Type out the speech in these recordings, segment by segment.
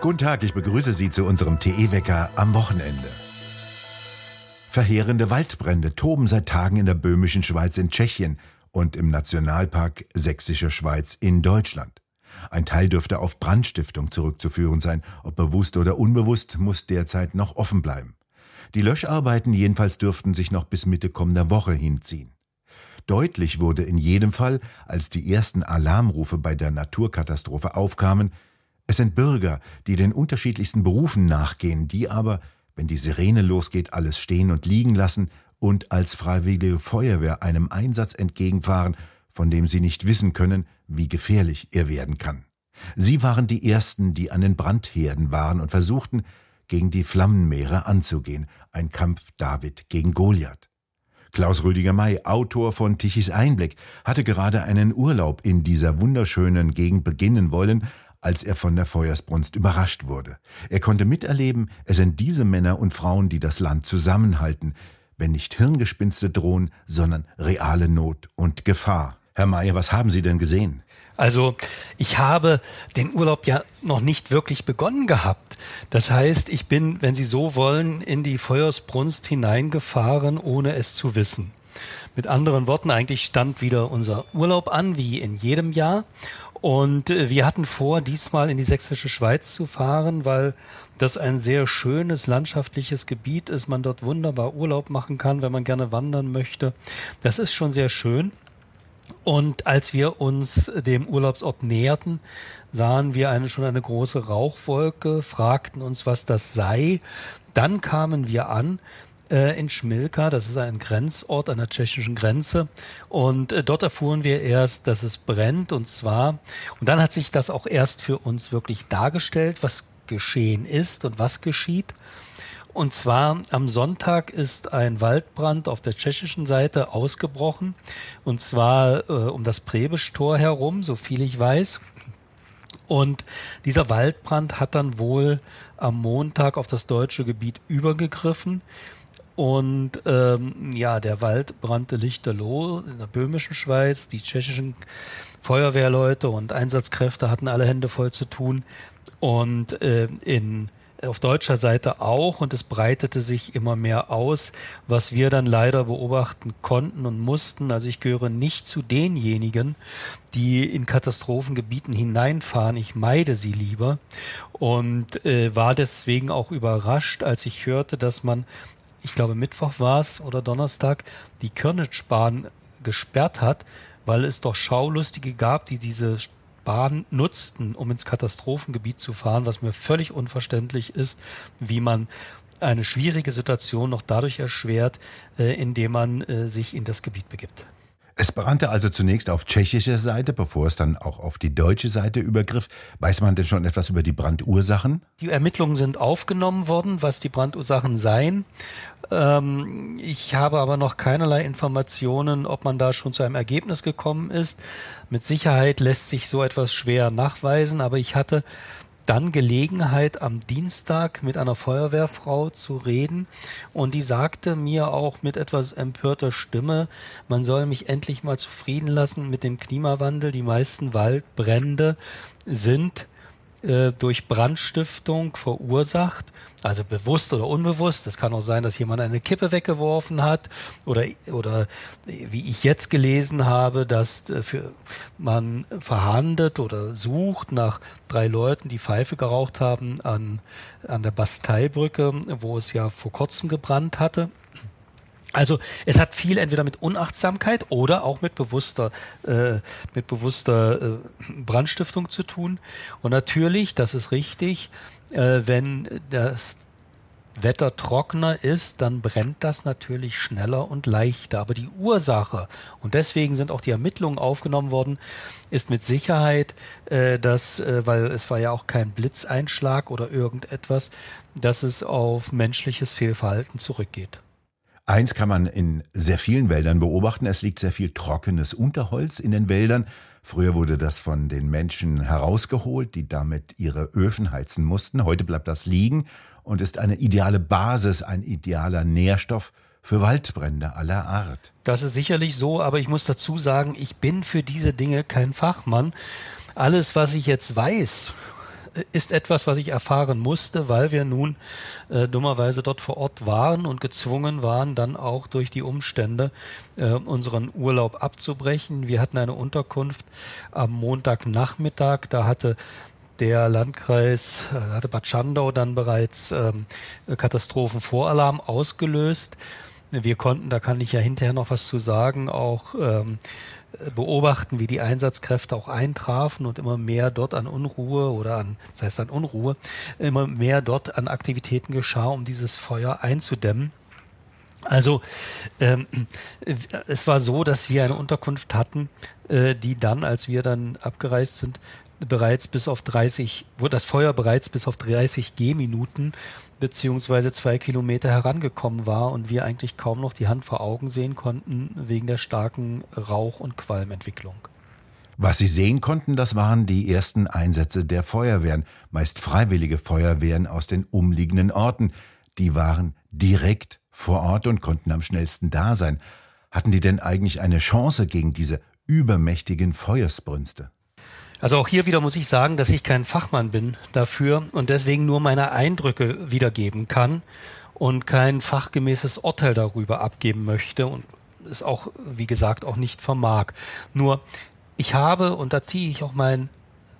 Guten Tag, ich begrüße Sie zu unserem TE-Wecker am Wochenende. Verheerende Waldbrände toben seit Tagen in der böhmischen Schweiz in Tschechien und im Nationalpark Sächsische Schweiz in Deutschland. Ein Teil dürfte auf Brandstiftung zurückzuführen sein, ob bewusst oder unbewusst, muss derzeit noch offen bleiben. Die Löscharbeiten jedenfalls dürften sich noch bis Mitte kommender Woche hinziehen. Deutlich wurde in jedem Fall, als die ersten Alarmrufe bei der Naturkatastrophe aufkamen, es sind Bürger, die den unterschiedlichsten Berufen nachgehen, die aber, wenn die Sirene losgeht, alles stehen und liegen lassen und als freiwillige Feuerwehr einem Einsatz entgegenfahren, von dem sie nicht wissen können, wie gefährlich er werden kann. Sie waren die Ersten, die an den Brandherden waren und versuchten, gegen die Flammenmeere anzugehen, ein Kampf David gegen Goliath. Klaus Rüdiger May, Autor von Tichys Einblick, hatte gerade einen Urlaub in dieser wunderschönen Gegend beginnen wollen, als er von der Feuersbrunst überrascht wurde. Er konnte miterleben, es sind diese Männer und Frauen, die das Land zusammenhalten, wenn nicht Hirngespinste drohen, sondern reale Not und Gefahr. Herr Mayer, was haben Sie denn gesehen? Also ich habe den Urlaub ja noch nicht wirklich begonnen gehabt. Das heißt, ich bin, wenn Sie so wollen, in die Feuersbrunst hineingefahren, ohne es zu wissen. Mit anderen Worten, eigentlich stand wieder unser Urlaub an, wie in jedem Jahr. Und äh, wir hatten vor, diesmal in die sächsische Schweiz zu fahren, weil das ein sehr schönes landschaftliches Gebiet ist, man dort wunderbar Urlaub machen kann, wenn man gerne wandern möchte. Das ist schon sehr schön. Und als wir uns dem Urlaubsort näherten, sahen wir eine, schon eine große Rauchwolke, fragten uns, was das sei. Dann kamen wir an äh, in Schmilka, das ist ein Grenzort an der tschechischen Grenze. Und äh, dort erfuhren wir erst, dass es brennt. Und zwar, und dann hat sich das auch erst für uns wirklich dargestellt, was geschehen ist und was geschieht. Und zwar am Sonntag ist ein Waldbrand auf der tschechischen Seite ausgebrochen. Und zwar äh, um das Prebestor herum, so viel ich weiß. Und dieser Waldbrand hat dann wohl am Montag auf das deutsche Gebiet übergegriffen. Und ähm, ja, der Wald brannte lichterloh in der böhmischen Schweiz. Die tschechischen Feuerwehrleute und Einsatzkräfte hatten alle Hände voll zu tun. Und äh, in auf deutscher Seite auch und es breitete sich immer mehr aus, was wir dann leider beobachten konnten und mussten. Also ich gehöre nicht zu denjenigen, die in Katastrophengebieten hineinfahren. Ich meide sie lieber und äh, war deswegen auch überrascht, als ich hörte, dass man, ich glaube Mittwoch war es oder Donnerstag, die Körnitschbahn gesperrt hat, weil es doch Schaulustige gab, die diese Bahn nutzten, um ins Katastrophengebiet zu fahren, was mir völlig unverständlich ist, wie man eine schwierige Situation noch dadurch erschwert, äh, indem man äh, sich in das Gebiet begibt. Es brannte also zunächst auf tschechischer Seite, bevor es dann auch auf die deutsche Seite übergriff. Weiß man denn schon etwas über die Brandursachen? Die Ermittlungen sind aufgenommen worden, was die Brandursachen seien. Ähm, ich habe aber noch keinerlei Informationen, ob man da schon zu einem Ergebnis gekommen ist. Mit Sicherheit lässt sich so etwas schwer nachweisen, aber ich hatte dann Gelegenheit, am Dienstag mit einer Feuerwehrfrau zu reden und die sagte mir auch mit etwas empörter Stimme, man soll mich endlich mal zufrieden lassen mit dem Klimawandel. Die meisten Waldbrände sind äh, durch Brandstiftung verursacht, also bewusst oder unbewusst. Es kann auch sein, dass jemand eine Kippe weggeworfen hat oder, oder wie ich jetzt gelesen habe, dass äh, für, man verhandelt oder sucht nach drei Leuten, die Pfeife geraucht haben an, an der Basteibrücke, wo es ja vor kurzem gebrannt hatte. Also es hat viel entweder mit Unachtsamkeit oder auch mit bewusster, äh, mit bewusster äh, Brandstiftung zu tun. Und natürlich, das ist richtig, äh, wenn das Wetter trockener ist, dann brennt das natürlich schneller und leichter. Aber die Ursache, und deswegen sind auch die Ermittlungen aufgenommen worden, ist mit Sicherheit, äh, dass, äh, weil es war ja auch kein Blitzeinschlag oder irgendetwas, dass es auf menschliches Fehlverhalten zurückgeht. Eins kann man in sehr vielen Wäldern beobachten. Es liegt sehr viel trockenes Unterholz in den Wäldern. Früher wurde das von den Menschen herausgeholt, die damit ihre Öfen heizen mussten. Heute bleibt das liegen und ist eine ideale Basis, ein idealer Nährstoff für Waldbrände aller Art. Das ist sicherlich so, aber ich muss dazu sagen, ich bin für diese Dinge kein Fachmann. Alles, was ich jetzt weiß, ist etwas, was ich erfahren musste, weil wir nun äh, dummerweise dort vor Ort waren und gezwungen waren, dann auch durch die Umstände äh, unseren Urlaub abzubrechen. Wir hatten eine Unterkunft am Montagnachmittag. Da hatte der Landkreis, äh, hatte Bad Schandau dann bereits ähm, Katastrophenvoralarm ausgelöst. Wir konnten, da kann ich ja hinterher noch was zu sagen, auch ähm, beobachten, wie die Einsatzkräfte auch eintrafen und immer mehr dort an Unruhe oder an, das heißt an Unruhe, immer mehr dort an Aktivitäten geschah, um dieses Feuer einzudämmen. Also ähm, es war so, dass wir eine Unterkunft hatten, äh, die dann, als wir dann abgereist sind, bereits bis auf 30, wo das Feuer bereits bis auf 30 Gehminuten beziehungsweise zwei Kilometer herangekommen war und wir eigentlich kaum noch die Hand vor Augen sehen konnten wegen der starken Rauch- und Qualmentwicklung. Was sie sehen konnten, das waren die ersten Einsätze der Feuerwehren, meist freiwillige Feuerwehren aus den umliegenden Orten. Die waren direkt vor Ort und konnten am schnellsten da sein. Hatten die denn eigentlich eine Chance gegen diese übermächtigen Feuersbrünste? Also auch hier wieder muss ich sagen, dass ich kein Fachmann bin dafür und deswegen nur meine Eindrücke wiedergeben kann und kein fachgemäßes Urteil darüber abgeben möchte und es auch, wie gesagt, auch nicht vermag. Nur ich habe, und da ziehe ich auch meinen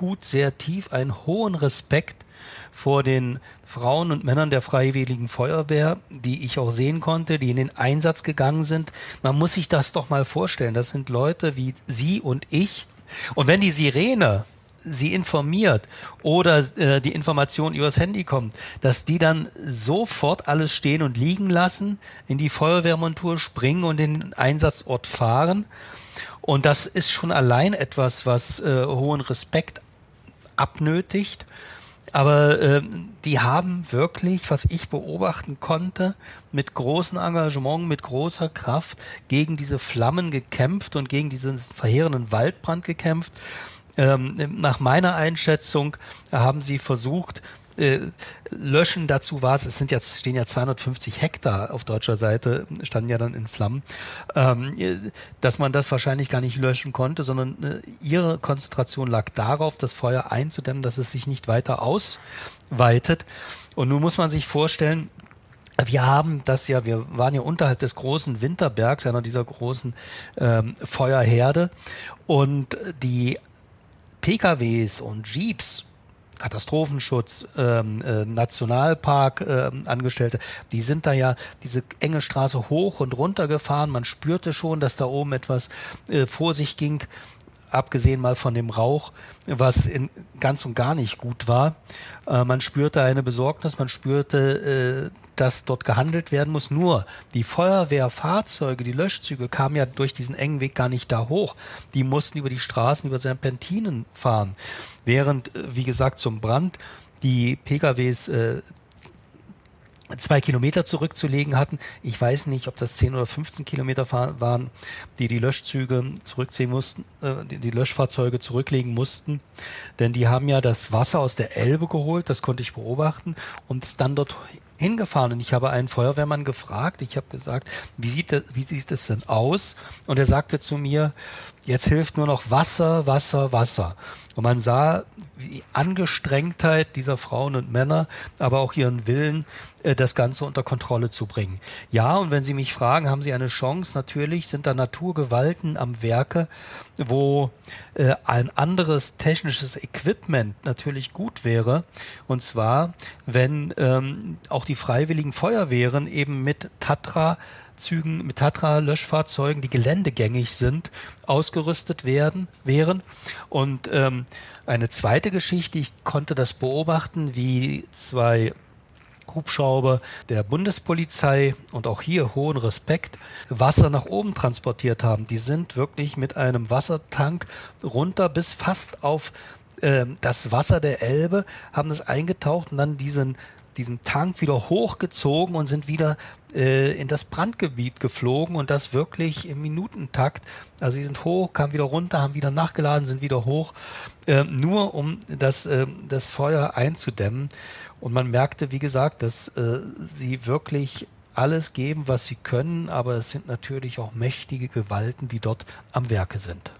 Hut sehr tief, einen hohen Respekt vor den Frauen und Männern der Freiwilligen Feuerwehr, die ich auch sehen konnte, die in den Einsatz gegangen sind. Man muss sich das doch mal vorstellen. Das sind Leute wie Sie und ich, und wenn die Sirene sie informiert oder äh, die Information übers Handy kommt, dass die dann sofort alles stehen und liegen lassen, in die Feuerwehrmontur springen und in den Einsatzort fahren. Und das ist schon allein etwas, was äh, hohen Respekt abnötigt. Aber äh, die haben wirklich, was ich beobachten konnte, mit großem Engagement, mit großer Kraft gegen diese Flammen gekämpft und gegen diesen verheerenden Waldbrand gekämpft. Ähm, nach meiner Einschätzung haben sie versucht, äh, löschen dazu war es, es sind jetzt, stehen ja 250 Hektar auf deutscher Seite, standen ja dann in Flammen, ähm, dass man das wahrscheinlich gar nicht löschen konnte, sondern äh, ihre Konzentration lag darauf, das Feuer einzudämmen, dass es sich nicht weiter ausweitet. Und nun muss man sich vorstellen, wir haben das ja, wir waren ja unterhalb des großen Winterbergs, einer dieser großen ähm, Feuerherde. Und die PKWs und Jeeps Katastrophenschutz, ähm, äh, Nationalpark äh, Angestellte, die sind da ja diese enge Straße hoch und runter gefahren. Man spürte schon, dass da oben etwas äh, vor sich ging abgesehen mal von dem Rauch, was in, ganz und gar nicht gut war. Äh, man spürte eine Besorgnis, man spürte, äh, dass dort gehandelt werden muss. Nur die Feuerwehrfahrzeuge, die Löschzüge kamen ja durch diesen engen Weg gar nicht da hoch. Die mussten über die Straßen, über Serpentinen fahren. Während, äh, wie gesagt, zum Brand die PKWs äh, zwei Kilometer zurückzulegen hatten. Ich weiß nicht, ob das 10 oder 15 Kilometer waren, die die Löschzüge zurückziehen mussten, äh, die, die Löschfahrzeuge zurücklegen mussten. Denn die haben ja das Wasser aus der Elbe geholt, das konnte ich beobachten, und es dann dort hingefahren und ich habe einen Feuerwehrmann gefragt. Ich habe gesagt, wie sieht, das, wie sieht das denn aus? Und er sagte zu mir, jetzt hilft nur noch Wasser, Wasser, Wasser. Und man sah die Angestrengtheit dieser Frauen und Männer, aber auch ihren Willen, äh, das Ganze unter Kontrolle zu bringen. Ja, und wenn Sie mich fragen, haben Sie eine Chance? Natürlich sind da Naturgewalten am Werke, wo äh, ein anderes technisches Equipment natürlich gut wäre. Und zwar, wenn ähm, auch die freiwilligen Feuerwehren eben mit Tatra Zügen, mit Tatra-Löschfahrzeugen, die geländegängig sind, ausgerüstet werden, wären. Und ähm, eine zweite Geschichte, ich konnte das beobachten, wie zwei Hubschrauber der Bundespolizei und auch hier hohen Respekt Wasser nach oben transportiert haben. Die sind wirklich mit einem Wassertank runter bis fast auf äh, das Wasser der Elbe, haben es eingetaucht und dann diesen diesen Tank wieder hochgezogen und sind wieder äh, in das Brandgebiet geflogen und das wirklich im Minutentakt. Also sie sind hoch, kamen wieder runter, haben wieder nachgeladen, sind wieder hoch, äh, nur um das, äh, das Feuer einzudämmen. Und man merkte, wie gesagt, dass äh, sie wirklich alles geben, was sie können, aber es sind natürlich auch mächtige Gewalten, die dort am Werke sind.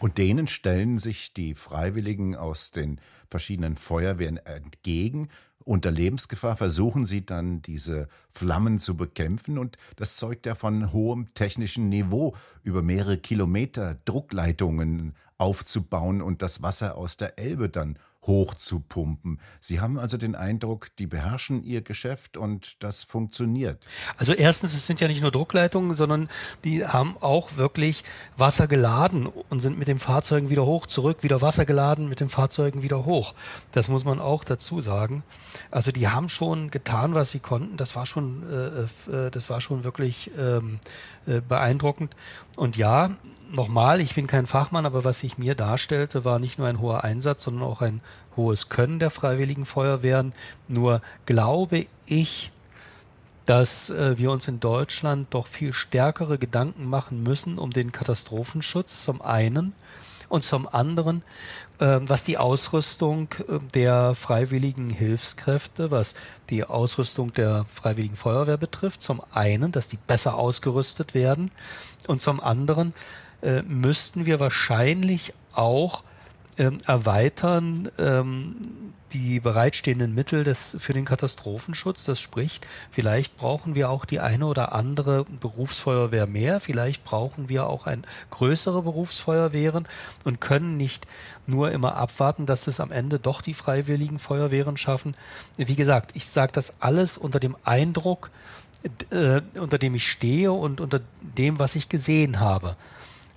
Und denen stellen sich die Freiwilligen aus den verschiedenen Feuerwehren entgegen. Unter Lebensgefahr versuchen sie dann, diese Flammen zu bekämpfen. Und das zeugt ja von hohem technischen Niveau, über mehrere Kilometer Druckleitungen aufzubauen und das Wasser aus der Elbe dann hochzupumpen. Sie haben also den Eindruck, die beherrschen ihr Geschäft und das funktioniert. Also erstens, es sind ja nicht nur Druckleitungen, sondern die haben auch wirklich Wasser geladen und sind mit den Fahrzeugen wieder hoch, zurück, wieder Wasser geladen, mit den Fahrzeugen wieder hoch. Das muss man auch dazu sagen. Also die haben schon getan, was sie konnten. Das war schon, äh, äh das war schon wirklich ähm, äh, beeindruckend. Und ja, nochmal, ich bin kein Fachmann, aber was sich mir darstellte, war nicht nur ein hoher Einsatz, sondern auch ein hohes Können der Freiwilligen Feuerwehren. Nur glaube ich, dass äh, wir uns in Deutschland doch viel stärkere Gedanken machen müssen um den Katastrophenschutz zum einen und zum anderen, äh, was die Ausrüstung äh, der freiwilligen Hilfskräfte, was die Ausrüstung der freiwilligen Feuerwehr betrifft, zum einen, dass die besser ausgerüstet werden und zum anderen, äh, müssten wir wahrscheinlich auch ähm, erweitern ähm, die bereitstehenden Mittel des, für den Katastrophenschutz. Das spricht, vielleicht brauchen wir auch die eine oder andere Berufsfeuerwehr mehr, vielleicht brauchen wir auch ein größere Berufsfeuerwehren und können nicht nur immer abwarten, dass es am Ende doch die freiwilligen Feuerwehren schaffen. Wie gesagt, ich sage das alles unter dem Eindruck, äh, unter dem ich stehe und unter dem, was ich gesehen habe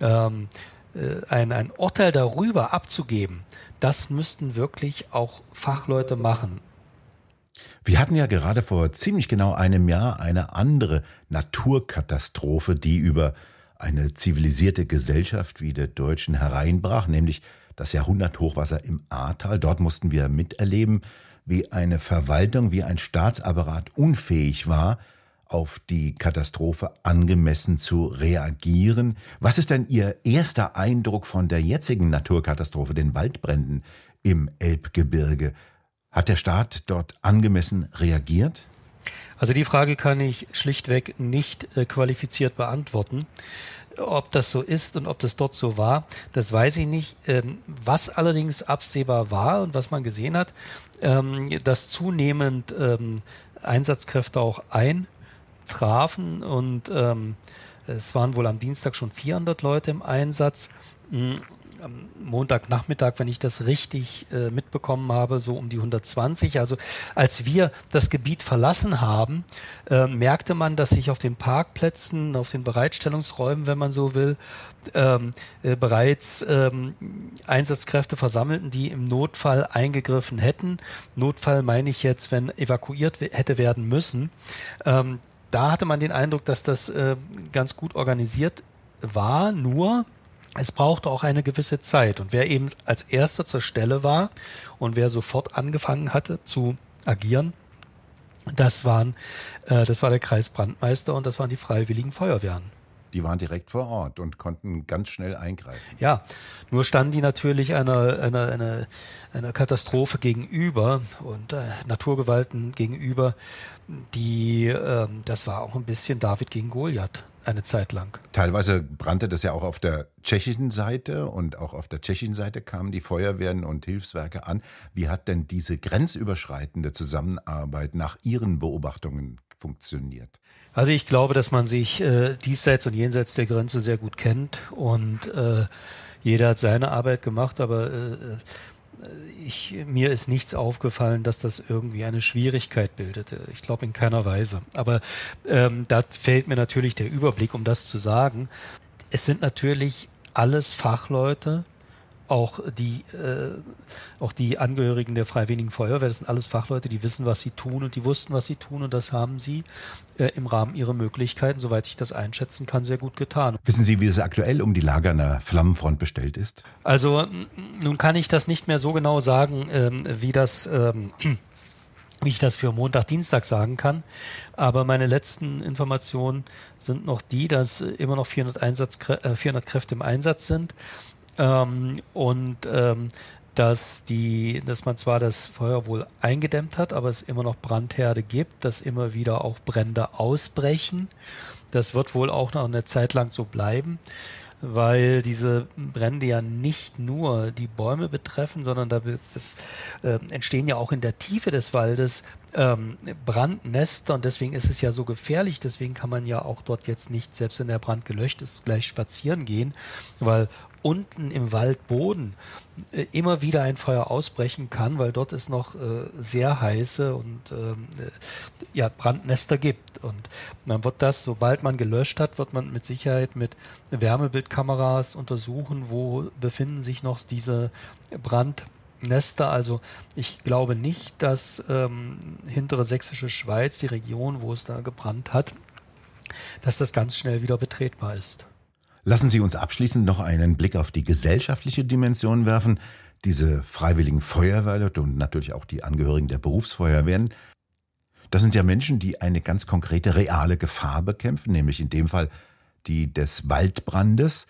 ähm, äh, ein, ein Urteil darüber abzugeben, das müssten wirklich auch Fachleute machen. Wir hatten ja gerade vor ziemlich genau einem Jahr eine andere Naturkatastrophe, die über eine zivilisierte Gesellschaft wie der Deutschen hereinbrach, nämlich das Jahrhunderthochwasser im Ahrtal. Dort mussten wir miterleben, wie eine Verwaltung, wie ein Staatsapparat unfähig war, auf die Katastrophe angemessen zu reagieren. Was ist denn Ihr erster Eindruck von der jetzigen Naturkatastrophe, den Waldbränden im Elbgebirge? Hat der Staat dort angemessen reagiert? Also die Frage kann ich schlichtweg nicht äh, qualifiziert beantworten. Ob das so ist und ob das dort so war, das weiß ich nicht. Ähm, was allerdings absehbar war und was man gesehen hat, ähm, dass zunehmend ähm, Einsatzkräfte auch ein trafen und ähm, es waren wohl am Dienstag schon 400 Leute im Einsatz. Hm, am Montagnachmittag, wenn ich das richtig äh, mitbekommen habe, so um die 120. Also als wir das Gebiet verlassen haben, äh, merkte man, dass sich auf den Parkplätzen, auf den Bereitstellungsräumen, wenn man so will, ähm, äh, bereits ähm, Einsatzkräfte versammelten, die im Notfall eingegriffen hätten. Notfall meine ich jetzt, wenn evakuiert hätte werden müssen. Ähm, da hatte man den Eindruck, dass das äh, ganz gut organisiert war, nur es brauchte auch eine gewisse Zeit. Und wer eben als erster zur Stelle war und wer sofort angefangen hatte zu agieren, das waren, äh, das war der Kreisbrandmeister und das waren die Freiwilligen Feuerwehren. Die waren direkt vor Ort und konnten ganz schnell eingreifen. Ja, nur standen die natürlich einer, einer, einer, einer Katastrophe gegenüber und äh, Naturgewalten gegenüber, die, äh, das war auch ein bisschen David gegen Goliath eine Zeit lang. Teilweise brannte das ja auch auf der tschechischen Seite und auch auf der tschechischen Seite kamen die Feuerwehren und Hilfswerke an. Wie hat denn diese grenzüberschreitende Zusammenarbeit nach Ihren Beobachtungen funktioniert? Also ich glaube, dass man sich äh, diesseits und jenseits der Grenze sehr gut kennt und äh, jeder hat seine Arbeit gemacht, aber äh, äh ich, mir ist nichts aufgefallen, dass das irgendwie eine Schwierigkeit bildete. Ich glaube in keiner Weise. Aber ähm, da fällt mir natürlich der Überblick, um das zu sagen. Es sind natürlich alles Fachleute, auch die, äh, auch die Angehörigen der Freiwilligen Feuerwehr, das sind alles Fachleute, die wissen, was sie tun und die wussten, was sie tun und das haben sie äh, im Rahmen ihrer Möglichkeiten, soweit ich das einschätzen kann, sehr gut getan. Wissen Sie, wie es aktuell um die Lager einer Flammenfront bestellt ist? Also nun kann ich das nicht mehr so genau sagen, ähm, wie das ähm, wie ich das für Montag, Dienstag sagen kann. Aber meine letzten Informationen sind noch die, dass immer noch 400, Einsatzkrä äh, 400 Kräfte im Einsatz sind. Ähm, und ähm, dass die, dass man zwar das Feuer wohl eingedämmt hat, aber es immer noch Brandherde gibt, dass immer wieder auch Brände ausbrechen. Das wird wohl auch noch eine Zeit lang so bleiben. weil diese Brände ja nicht nur die Bäume betreffen, sondern da äh, entstehen ja auch in der Tiefe des Waldes ähm, Brandnester und deswegen ist es ja so gefährlich. Deswegen kann man ja auch dort jetzt nicht, selbst wenn der Brand gelöscht ist, gleich spazieren gehen, weil unten im Waldboden äh, immer wieder ein Feuer ausbrechen kann, weil dort es noch äh, sehr heiße und ähm, äh, ja, Brandnester gibt. Und dann wird das, sobald man gelöscht hat, wird man mit Sicherheit mit Wärmebildkameras untersuchen, wo befinden sich noch diese Brandnester. Also ich glaube nicht, dass ähm, hintere sächsische Schweiz, die Region, wo es da gebrannt hat, dass das ganz schnell wieder betretbar ist. Lassen Sie uns abschließend noch einen Blick auf die gesellschaftliche Dimension werfen. Diese freiwilligen Feuerwehrleute und natürlich auch die Angehörigen der Berufsfeuerwehren, das sind ja Menschen, die eine ganz konkrete reale Gefahr bekämpfen, nämlich in dem Fall die des Waldbrandes.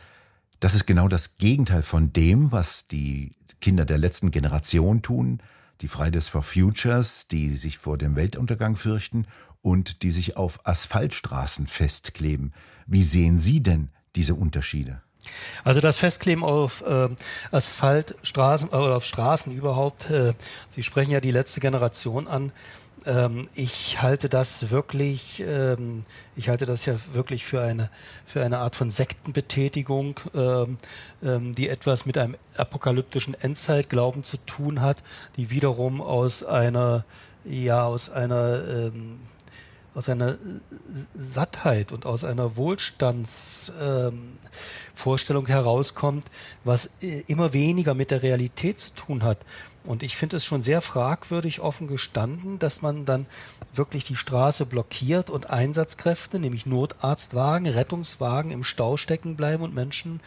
Das ist genau das Gegenteil von dem, was die Kinder der letzten Generation tun, die Fridays for Futures, die sich vor dem Weltuntergang fürchten und die sich auf Asphaltstraßen festkleben. Wie sehen Sie denn diese Unterschiede? Also das Festkleben auf äh, Asphaltstraßen äh, oder auf Straßen überhaupt, äh, Sie sprechen ja die letzte Generation an. Ähm, ich halte das wirklich, ähm, ich halte das ja wirklich für eine, für eine Art von Sektenbetätigung, ähm, ähm die etwas mit einem apokalyptischen Endzeitglauben zu tun hat, die wiederum aus einer, ja, aus einer ähm, aus einer Sattheit und aus einer Wohlstandsvorstellung ähm, herauskommt, was äh, immer weniger mit der Realität zu tun hat. Und ich finde es schon sehr fragwürdig offen gestanden, dass man dann wirklich die Straße blockiert und Einsatzkräfte, nämlich Notarztwagen, Rettungswagen im Stau stecken bleiben und Menschen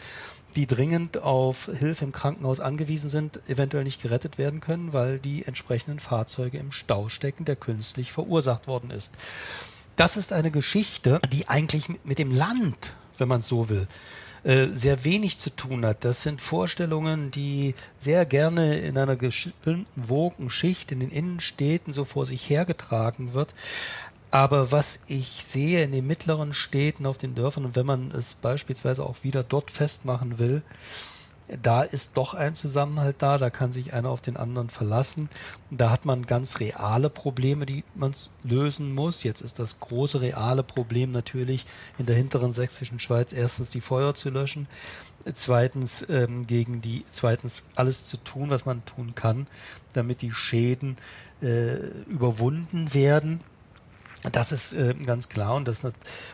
die dringend auf Hilfe im Krankenhaus angewiesen sind, eventuell nicht gerettet werden können, weil die entsprechenden Fahrzeuge im Stau stecken, der künstlich verursacht worden ist. Das ist eine Geschichte, die eigentlich mit dem Land, wenn man es so will, äh, sehr wenig zu tun hat. Das sind Vorstellungen, die sehr gerne in einer bestimmten Wogenschicht in den Innenstädten so vor sich hergetragen wird. Aber was ich sehe in den mittleren Städten, auf den Dörfern, und wenn man es beispielsweise auch wieder dort festmachen will, da ist doch ein Zusammenhalt da, da kann sich einer auf den anderen verlassen. Da hat man ganz reale Probleme, die man lösen muss. Jetzt ist das große reale Problem natürlich in der hinteren sächsischen Schweiz erstens die Feuer zu löschen, zweitens ähm, gegen die, zweitens alles zu tun, was man tun kann, damit die Schäden äh, überwunden werden. Das ist äh, ganz klar und das,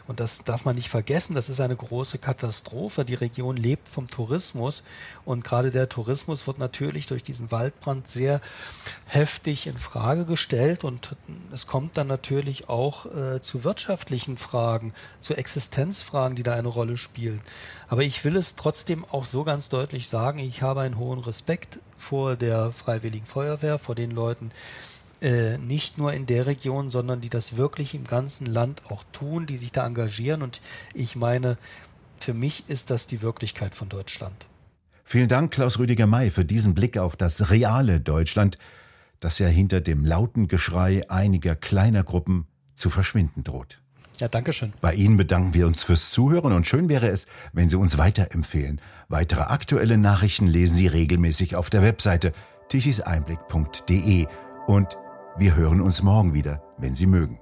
und das darf man nicht vergessen. Das ist eine große Katastrophe. Die Region lebt vom Tourismus und gerade der Tourismus wird natürlich durch diesen Waldbrand sehr heftig in Frage gestellt und es kommt dann natürlich auch äh, zu wirtschaftlichen Fragen, zu Existenzfragen, die da eine Rolle spielen. Aber ich will es trotzdem auch so ganz deutlich sagen, ich habe einen hohen Respekt vor der Freiwilligen Feuerwehr, vor den Leuten, äh, nicht nur in der Region, sondern die das wirklich im ganzen Land auch tun, die sich da engagieren. Und ich meine, für mich ist das die Wirklichkeit von Deutschland. Vielen Dank, Klaus Rüdiger May, für diesen Blick auf das reale Deutschland, das ja hinter dem lauten Geschrei einiger kleiner Gruppen zu verschwinden droht. Ja, danke schön. Bei Ihnen bedanken wir uns fürs Zuhören und schön wäre es, wenn Sie uns weiterempfehlen. Weitere aktuelle Nachrichten lesen Sie regelmäßig auf der Webseite tichiseinblick.de und wir hören uns morgen wieder, wenn Sie mögen.